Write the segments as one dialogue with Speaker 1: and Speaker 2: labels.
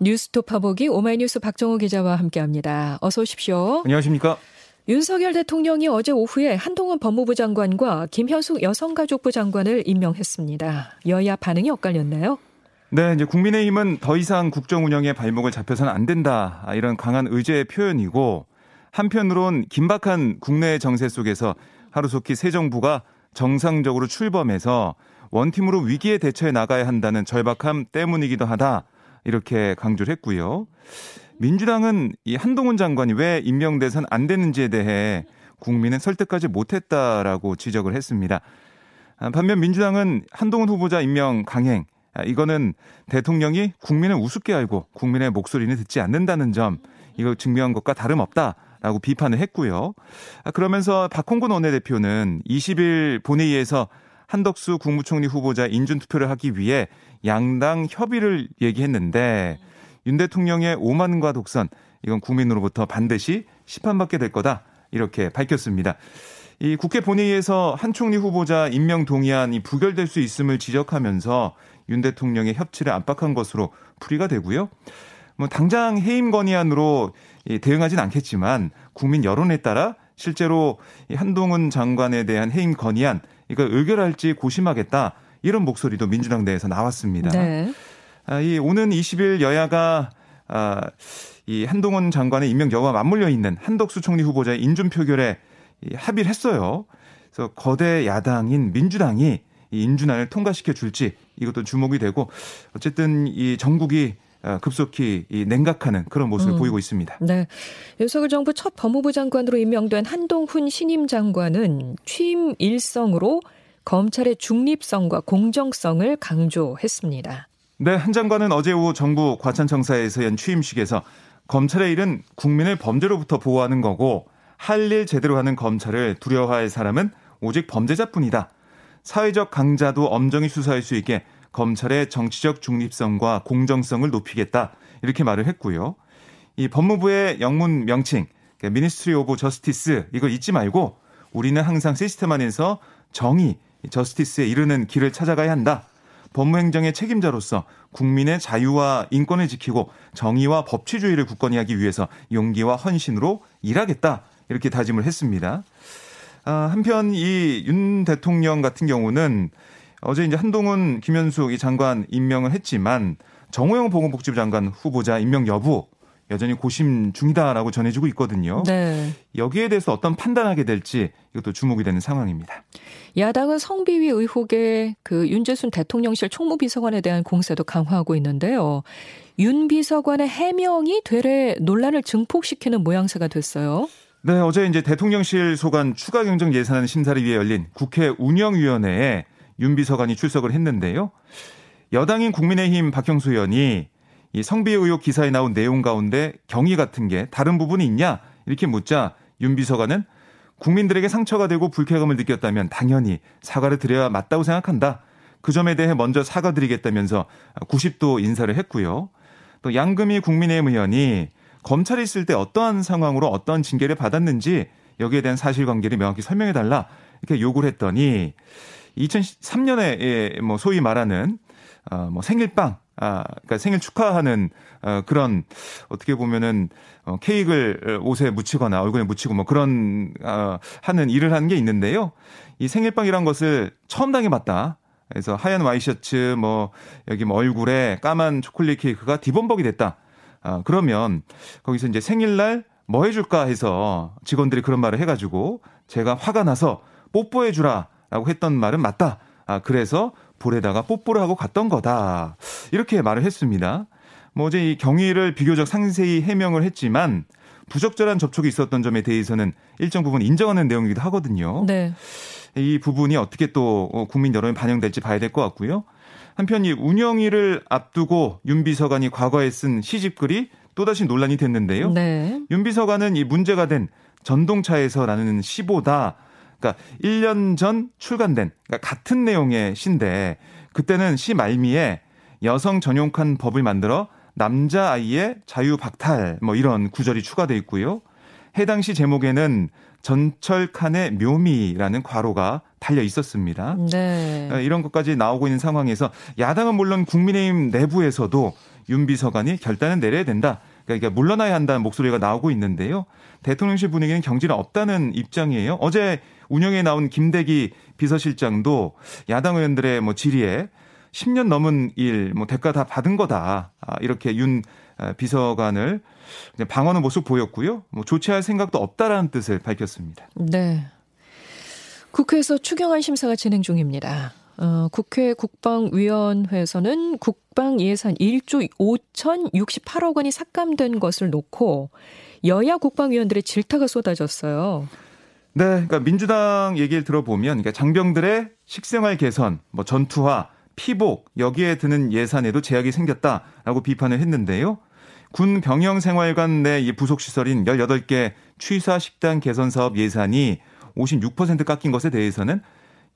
Speaker 1: 뉴스토파 보기 오마이뉴스 박정호 기자와 함께합니다. 어서 오십시오.
Speaker 2: 안녕하십니까?
Speaker 1: 윤석열 대통령이 어제 오후에 한동훈 법무부 장관과 김현숙 여성가족부 장관을 임명했습니다. 여야 반응이 엇갈렸나요?
Speaker 2: 네, 이제 국민의힘은 더 이상 국정 운영에 발목을 잡혀서는 안 된다. 이런 강한 의제의 표현이고 한편으론 긴박한 국내 정세 속에서 하루속히 새 정부가 정상적으로 출범해서 원팀으로 위기에 대처해 나가야 한다는 절박함 때문이기도 하다. 이렇게 강조를 했고요. 민주당은 이 한동훈 장관이 왜 임명돼선 안 되는지에 대해 국민은 설득하지 못했다라고 지적을 했습니다. 반면 민주당은 한동훈 후보자 임명 강행 이거는 대통령이 국민을 우습게 알고 국민의 목소리는 듣지 않는다는 점 이거 증명한 것과 다름없다 라고 비판을 했고요. 그러면서 박홍근 원내대표는 20일 본회의에서 한덕수 국무총리 후보자 인준 투표를 하기 위해 양당 협의를 얘기했는데 윤 대통령의 오만과 독선 이건 국민으로부터 반드시 심판받게 될 거다 이렇게 밝혔습니다. 이 국회 본회의에서 한 총리 후보자 임명 동의안이 부결될 수 있음을 지적하면서 윤 대통령의 협치를 압박한 것으로 풀이가 되고요. 뭐 당장 해임 건의안으로 대응하진 않겠지만 국민 여론에 따라 실제로 한동훈 장관에 대한 해임 건의안 이걸 의결할지 고심하겠다 이런 목소리도 민주당 내에서 나왔습니다. 네. 아, 이 오는 20일 여야가 아, 이 한동훈 장관의 임명 여부와 맞물려 있는 한덕수 총리 후보자의 인준 표결에 합의를 했어요. 그래서 거대 야당인 민주당이 이 인준안을 통과시켜 줄지 이것도 주목이 되고 어쨌든 이 전국이 아, 급속히 이 냉각하는 그런 모습을 음. 보이고 있습니다.
Speaker 1: 네. 윤석열 정부 첫 법무부 장관으로 임명된 한동훈 신임 장관은 취임 일성으로 검찰의 중립성과 공정성을 강조했습니다.
Speaker 2: 네, 한 장관은 어제 오후 정부 과천청사에서 연 취임식에서 검찰의 일은 국민을 범죄로부터 보호하는 거고 할 일 제대로 하는 검찰을 두려워할 사람은 오직 범죄자뿐이다. 사회적 강자도 엄정히 수사할 수 있게 검찰의 정치적 중립성과 공정성을 높이겠다. 이렇게 말을 했고요. 이 법무부의 영문 명칭, Ministry of Justice 이걸 잊지 말고 우리는 항상 시스템 안에서 정의, justice에 이르는 길을 찾아가야 한다. 법무행정의 책임자로서 국민의 자유와 인권을 지키고 정의와 법치주의를 굳건히 하기 위해서 용기와 헌신으로 일하겠다. 이렇게 다짐을 했습니다. 아, 한편 이 윤 대통령 같은 경우는 어제 이제 한동훈, 김현숙 이 장관 임명을 했지만 정호영 보건복지부 장관 후보자 임명 여부 여전히 고심 중이다라고 전해지고 있거든요. 네. 여기에 대해서 어떤 판단하게 될지 이것도 주목이 되는 상황입니다.
Speaker 1: 야당은 성비위 의혹에 그 윤재순 대통령실 총무비서관에 대한 공세도 강화하고 있는데요. 윤 비서관의 해명이 되레 논란을 증폭시키는 모양새가 됐어요.
Speaker 2: 네, 어제 이제 대통령실 소관 추가 경정 예산 심사를 위해 열린 국회 운영위원회에 윤 비서관이 출석을 했는데요. 여당인 국민의힘 박형수 의원이 이 성비 의혹 기사에 나온 내용 가운데 경위 같은 게 다른 부분이 있냐 이렇게 묻자 윤 비서관은 국민들에게 상처가 되고 불쾌감을 느꼈다면 당연히 사과를 드려야 맞다고 생각한다. 그 점에 대해 먼저 사과드리겠다면서 90도 인사를 했고요. 또 양금희 국민의힘 의원이 검찰에 있을 때 어떠한 상황으로 어떤 징계를 받았는지 여기에 대한 사실관계를 명확히 설명해 달라 이렇게 요구를 했더니 2003년에 뭐 소위 말하는 어뭐 생일빵 아, 그러니까 생일 축하하는 어, 그런 어떻게 보면은 어, 케이크를 옷에 묻히거나 얼굴에 묻히고 뭐 그런 어, 하는 일을 하는 게 있는데요. 이 생일빵이란 것을 처음 당해봤다. 그래서 하얀 와이셔츠 뭐 여기 뭐 얼굴에 까만 초콜릿 케이크가 디범벅이 됐다. 아, 그러면 거기서 이제 생일날 뭐 해줄까 해서 직원들이 그런 말을 해가지고 제가 화가 나서 뽀뽀해주라 라고 했던 말은 맞다. 아, 그래서 볼에다가 뽀뽀를 하고 갔던 거다. 이렇게 말을 했습니다. 뭐 어제 이 경위를 비교적 상세히 해명을 했지만 부적절한 접촉이 있었던 점에 대해서는 일정 부분 인정하는 내용이기도 하거든요. 네. 이 부분이 어떻게 또 국민 여론에 반영될지 봐야 될 것 같고요. 한편 이 운영위를 앞두고 윤 비서관이 과거에 쓴 시집글이 또다시 논란이 됐는데요. 네. 윤 비서관은 이 문제가 된 전동차에서라는 시보다 그러니까 1년 전 출간된 그러니까 같은 내용의 시인데 그때는 시 말미에 여성 전용칸 법을 만들어 남자 아이의 자유 박탈 뭐 이런 구절이 추가돼 있고요. 해당 시 제목에는 전철 칸의 묘미라는 과로가 달려 있었습니다. 네. 어, 이런 것까지 나오고 있는 상황에서 야당은 물론 국민의힘 내부에서도 윤 비서관이 결단을 내려야 된다. 그러니까 물러나야 한다는 목소리가 나오고 있는데요. 대통령실 분위기는 경질은 없다는 입장이에요. 어제 운영에 나온 김대기 비서실장도 야당 의원들의 뭐 질의에 10년 넘은 일, 뭐 대가 다 받은 거다. 아, 이렇게 윤 아, 비서관을 방어하는 모습 보였고요. 뭐 조치할 생각도 없다라는 뜻을 밝혔습니다.
Speaker 1: 네. 국회에서 추경안 심사가 진행 중입니다. 어, 국회 국방위원회에서는 국방 예산 1조 5,068억 원이 삭감된 것을 놓고 여야 국방위원들의 질타가 쏟아졌어요.
Speaker 2: 네, 그러니까 민주당 얘기를 들어보면 그러니까 장병들의 식생활 개선, 뭐 전투화, 피복 여기에 드는 예산에도 제약이 생겼다라고 비판을 했는데요. 군 병영 생활관 내 부속 시설인 18개 취사 식당 개선 사업 예산이 56% 깎인 것에 대해서는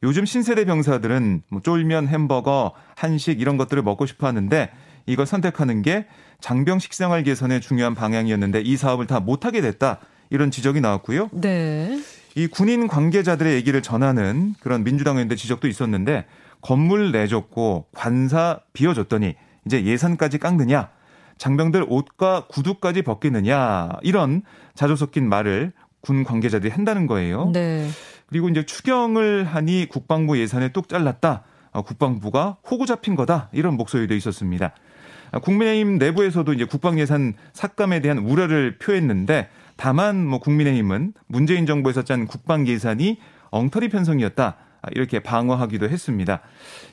Speaker 2: 요즘 신세대 병사들은 뭐 쫄면, 햄버거, 한식 이런 것들을 먹고 싶어 하는데 이걸 선택하는 게 장병 식생활 개선의 중요한 방향이었는데 이 사업을 다 못하게 됐다. 이런 지적이 나왔고요.
Speaker 1: 네.
Speaker 2: 이 군인 관계자들의 얘기를 전하는 그런 민주당 의원들 지적도 있었는데 건물 내줬고 관사 비워줬더니 이제 예산까지 깎느냐 장병들 옷과 구두까지 벗기느냐 이런 자조 섞인 말을 군 관계자들이 한다는 거예요.
Speaker 1: 네.
Speaker 2: 그리고 이제 추경을 하니 국방부 예산에 뚝 잘랐다. 어, 국방부가 호구 잡힌 거다. 이런 목소리도 있었습니다. 아, 국민의힘 내부에서도 이제 국방 예산 삭감에 대한 우려를 표했는데 다만 뭐 국민의힘은 문재인 정부에서 짠 국방 예산이 엉터리 편성이었다. 아, 이렇게 방어하기도 했습니다.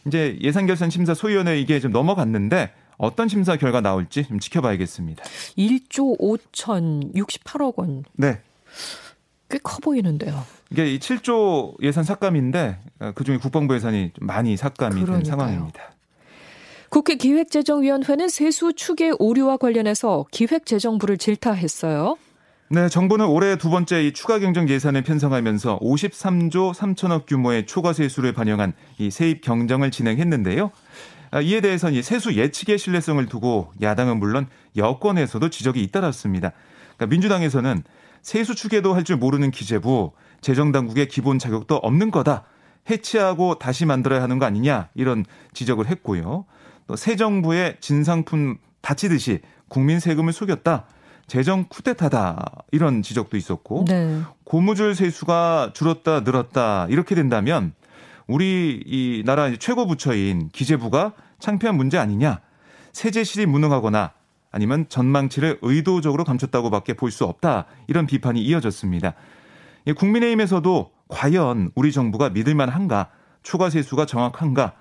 Speaker 2: 이제 예산결산 심사 소위원회 이게 좀 넘어갔는데 어떤 심사 결과 나올지 좀 지켜봐야겠습니다.
Speaker 1: 1조 5,068억 원.
Speaker 2: 네.
Speaker 1: 꽤 커 보이는데요.
Speaker 2: 이게 이 7조 예산 삭감인데 어, 그중에 국방부 예산이 많이 삭감이 그러니까요. 된 상황입니다.
Speaker 1: 국회 기획재정위원회는 세수 추계 오류와 관련해서 기획재정부를 질타했어요.
Speaker 2: 네, 정부는 올해 두 번째 이 추가 경정 예산을 편성하면서 53조 3천억 규모의 초과 세수를 반영한 이 세입 경정을 진행했는데요. 아, 이에 대해서는 이 세수 예측의 신뢰성을 두고 야당은 물론 여권에서도 지적이 잇따랐습니다. 그러니까 민주당에서는 세수 추계도 할 줄 모르는 기재부, 재정당국의 기본 자격도 없는 거다. 해체하고 다시 만들어야 하는 거 아니냐 이런 지적을 했고요. 또 새 정부의 진상품 다치듯이 국민 세금을 속였다. 재정 쿠데타다. 이런 지적도 있었고 네. 고무줄 세수가 줄었다 늘었다. 이렇게 된다면 우리 이 나라 최고 부처인 기재부가 창피한 문제 아니냐? 세제실이 무능하거나 아니면 전망치를 의도적으로 감췄다고밖에 볼 수 없다. 이런 비판이 이어졌습니다. 국민의힘에서도 과연 우리 정부가 믿을만한가? 초과 세수가 정확한가?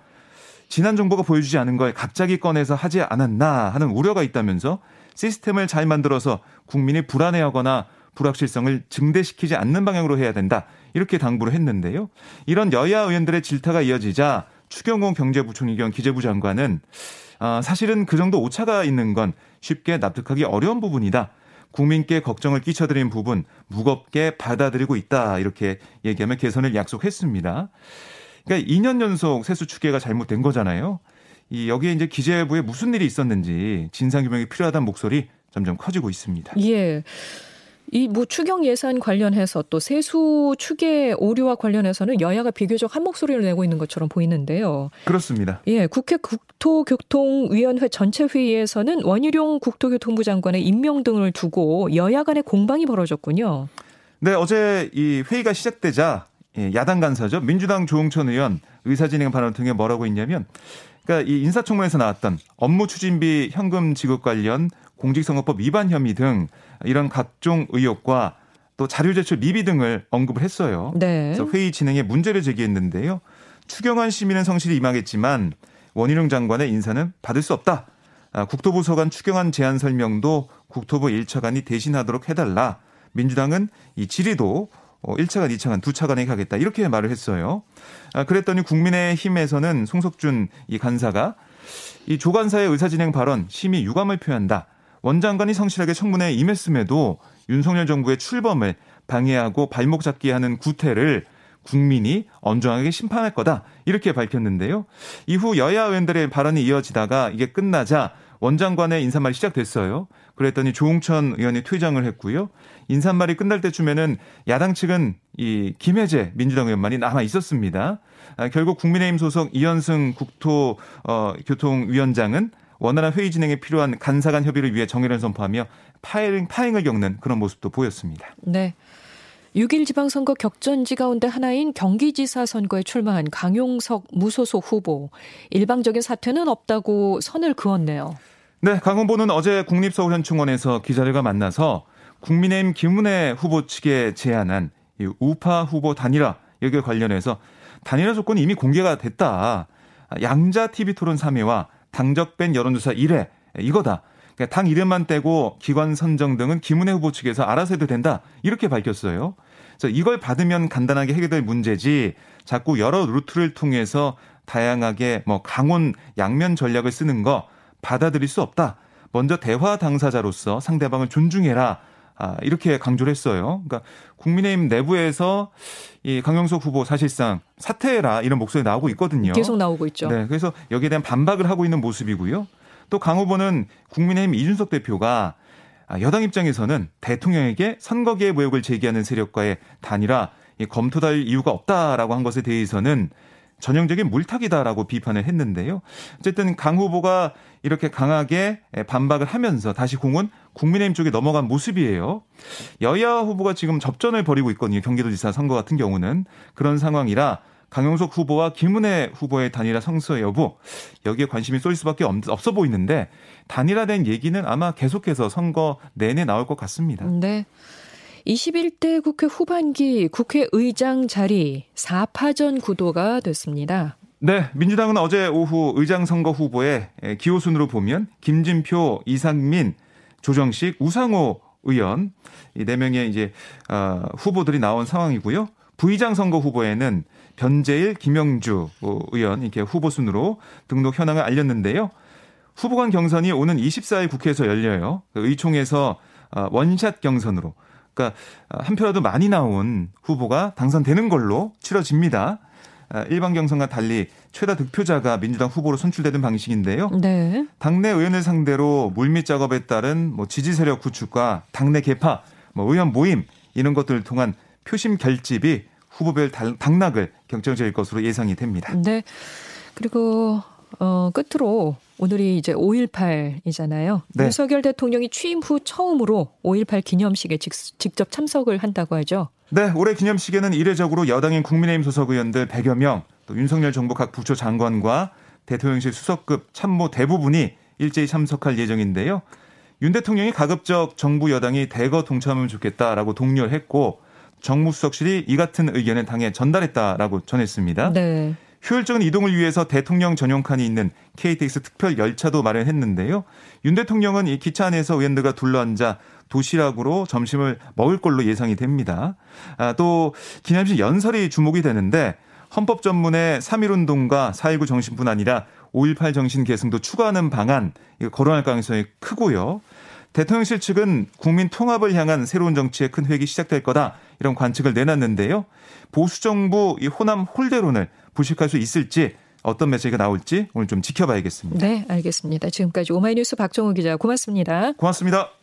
Speaker 2: 지난 정부가 보여주지 않은 걸 갑자기 꺼내서 하지 않았나 하는 우려가 있다면서 시스템을 잘 만들어서 국민이 불안해하거나 불확실성을 증대시키지 않는 방향으로 해야 된다. 이렇게 당부를 했는데요. 이런 여야 의원들의 질타가 이어지자 추경호 경제부총리 겸 기재부 장관은 아, 사실은 그 정도 오차가 있는 건 쉽게 납득하기 어려운 부분이다. 국민께 걱정을 끼쳐드린 부분 무겁게 받아들이고 있다. 이렇게 얘기하며 개선을 약속했습니다. 그러니까 2년 연속 세수 추계가 잘못된 거잖아요. 이 여기에 이제 기재부에 무슨 일이 있었는지 진상 규명이 필요하다는 목소리 점점 커지고 있습니다.
Speaker 1: 예. 이뭐 추경 예산 관련해서 또 세수 추계 오류와 관련해서는 여야가 비교적 한 목소리를 내고 있는 것처럼 보이는데요.
Speaker 2: 그렇습니다.
Speaker 1: 예, 국회 국토교통위원회 전체 회의에서는 원희룡 국토교통부 장관의 임명 등을 두고 여야 간의 공방이 벌어졌군요.
Speaker 2: 네, 어제 이 회의가 시작되자 야당 간사죠. 민주당 조홍천 의원 의사진행 발언을 통해 뭐라고 했냐면 그러니까 이 인사청문회에서 나왔던 업무 추진비 현금 지급 관련 공직선거법 위반 혐의 등 이런 각종 의혹과 또 자료 제출 미비 등을 언급을 했어요.
Speaker 1: 네.
Speaker 2: 그래서 회의 진행에 문제를 제기했는데요. 추경안 시민은 성실히 임하겠지만 원희룡 장관의 인사는 받을 수 없다. 아, 국토부 서관 추경안 제안 설명도 국토부 1차관이 대신하도록 해달라. 민주당은 이 질의도 1차관, 어, 2차관, 두 차관에게 하겠다. 이렇게 말을 했어요. 아, 그랬더니 국민의힘에서는 송석준 이 간사가 이 조간사의 의사진행 발언 심히 유감을 표한다. 원 장관이 성실하게 청문회에 임했음에도 윤석열 정부의 출범을 방해하고 발목 잡기 하는 구태를 국민이 엄정하게 심판할 거다. 이렇게 밝혔는데요. 이후 여야 의원들의 발언이 이어지다가 이게 끝나자 원 장관의 인사말이 시작됐어요. 그랬더니 조홍천 의원이 퇴장을 했고요. 인사말이 끝날 때쯤에는 야당 측은 이 김혜재 민주당 의원만이 남아 있었습니다. 아, 결국 국민의힘 소속 이현승 국토교통위원장은 어, 원활한 회의 진행에 필요한 간사 간 협의를 위해 정의를 선포하며 파행, 파행을 겪는 그런 모습도 보였습니다.
Speaker 1: 네. 6일 지방선거 격전지 가운데 하나인 경기지사 선거에 출마한 강용석 무소속 후보. 일방적인 사퇴는 없다고 선을 그었네요.
Speaker 2: 네, 강 후보는 어제 국립서울현충원에서 기자들과 만나서 국민의힘 김은혜 후보 측에 제안한 우파 후보 단일화 여기에 관련해서 단일화 조건이 이미 공개가 됐다. 양자 TV 토론 3회와 당적밴 여론조사 1회 이거다. 그러니까 당 이름만 떼고 기관 선정 등은 김은혜 후보 측에서 알아서 해도 된다. 이렇게 밝혔어요. 그래서 이걸 받으면 간단하게 해결될 문제지 자꾸 여러 루트를 통해서 다양하게 뭐 강원 양면 전략을 쓰는 거 받아들일 수 없다. 먼저 대화 당사자로서 상대방을 존중해라. 아, 이렇게 강조를 했어요. 그러니까 국민의힘 내부에서 이 강영석 후보 사실상 사퇴해라 이런 목소리 나오고 있거든요.
Speaker 1: 계속 나오고 있죠.
Speaker 2: 네, 그래서 여기에 대한 반박을 하고 있는 모습이고요. 또 강 후보는 국민의힘 이준석 대표가 아, 여당 입장에서는 대통령에게 선거 개입 의혹을 제기하는 세력과의 단일화 검토될 이유가 없다라고 한 것에 대해서는 전형적인 물타기다라고 비판을 했는데요. 어쨌든 강 후보가 이렇게 강하게 반박을 하면서 다시 공은 국민의힘 쪽에 넘어간 모습이에요. 여야 후보가 지금 접전을 벌이고 있거든요. 경기도지사 선거 같은 경우는 그런 상황이라 강용석 후보와 김은혜 후보의 단일화 성서 여부 여기에 관심이 쏠릴 수밖에 없어 보이는데 단일화된 얘기는 아마 계속해서 선거 내내 나올 것 같습니다.
Speaker 1: 네. 21대 국회 후반기 국회의장 자리 4파전 구도가 됐습니다.
Speaker 2: 네, 민주당은 어제 오후 의장 선거 후보의 기호순으로 보면 김진표, 이상민, 조정식, 우상호 의원 이 네 명의 이제 어, 후보들이 나온 상황이고요. 부의장 선거 후보에는 변재일, 김영주 의원 이렇게 후보 순으로 등록 현황을 알렸는데요. 후보 간 경선이 오는 24일 국회에서 열려요. 그 의총에서 어, 원샷 경선으로 그러니까 한 표라도 많이 나온 후보가 당선되는 걸로 치러집니다. 아, 일반 경선과 달리 최다 득표자가 민주당 후보로 선출되는 방식인데요. 네. 당내 의원을 상대로 물밑 작업에 따른 뭐 지지 세력 구축과 당내 개파, 뭐 의원 모임 이런 것들을 통한 표심 결집이 후보별 당락을 결정질 것으로 예상이 됩니다.
Speaker 1: 네. 그리고 어 끝으로 오늘이 이제 5.18이잖아요. 네. 윤석열 대통령이 취임 후 처음으로 5.18 기념식에 직, 직접 참석을 한다고 하죠.
Speaker 2: 네, 올해 기념식에는 이례적으로 여당인 국민의힘 소속 의원들 100여 명, 또 윤석열 정부 각 부처 장관과 대통령실 수석급 참모 대부분이 일제히 참석할 예정인데요. 윤 대통령이 가급적 정부 여당이 대거 동참하면 좋겠다라고 독려했고 정무수석실이 이 같은 의견을 당에 전달했다라고 전했습니다. 네. 효율적인 이동을 위해서 대통령 전용 칸이 있는 KTX 특별 열차도 마련했는데요. 윤 대통령은 이 기차 안에서 의원들과 둘러앉아 도시락으로 점심을 먹을 걸로 예상이 됩니다. 아, 또 기념식 연설이 주목이 되는데 헌법 전문의 3.1운동과 4.19 정신뿐 아니라 5.18 정신 계승도 추가하는 방안 이거 거론할 가능성이 크고요. 대통령실 측은 국민 통합을 향한 새로운 정치의 큰 회기 시작될 거다 이런 관측을 내놨는데요. 보수 정부 이 호남 홀대론을 부식할 수 있을지 어떤 메시지가 나올지 오늘 좀 지켜봐야겠습니다.
Speaker 1: 네, 알겠습니다. 지금까지 오마이뉴스 박정우 기자 고맙습니다.
Speaker 2: 고맙습니다.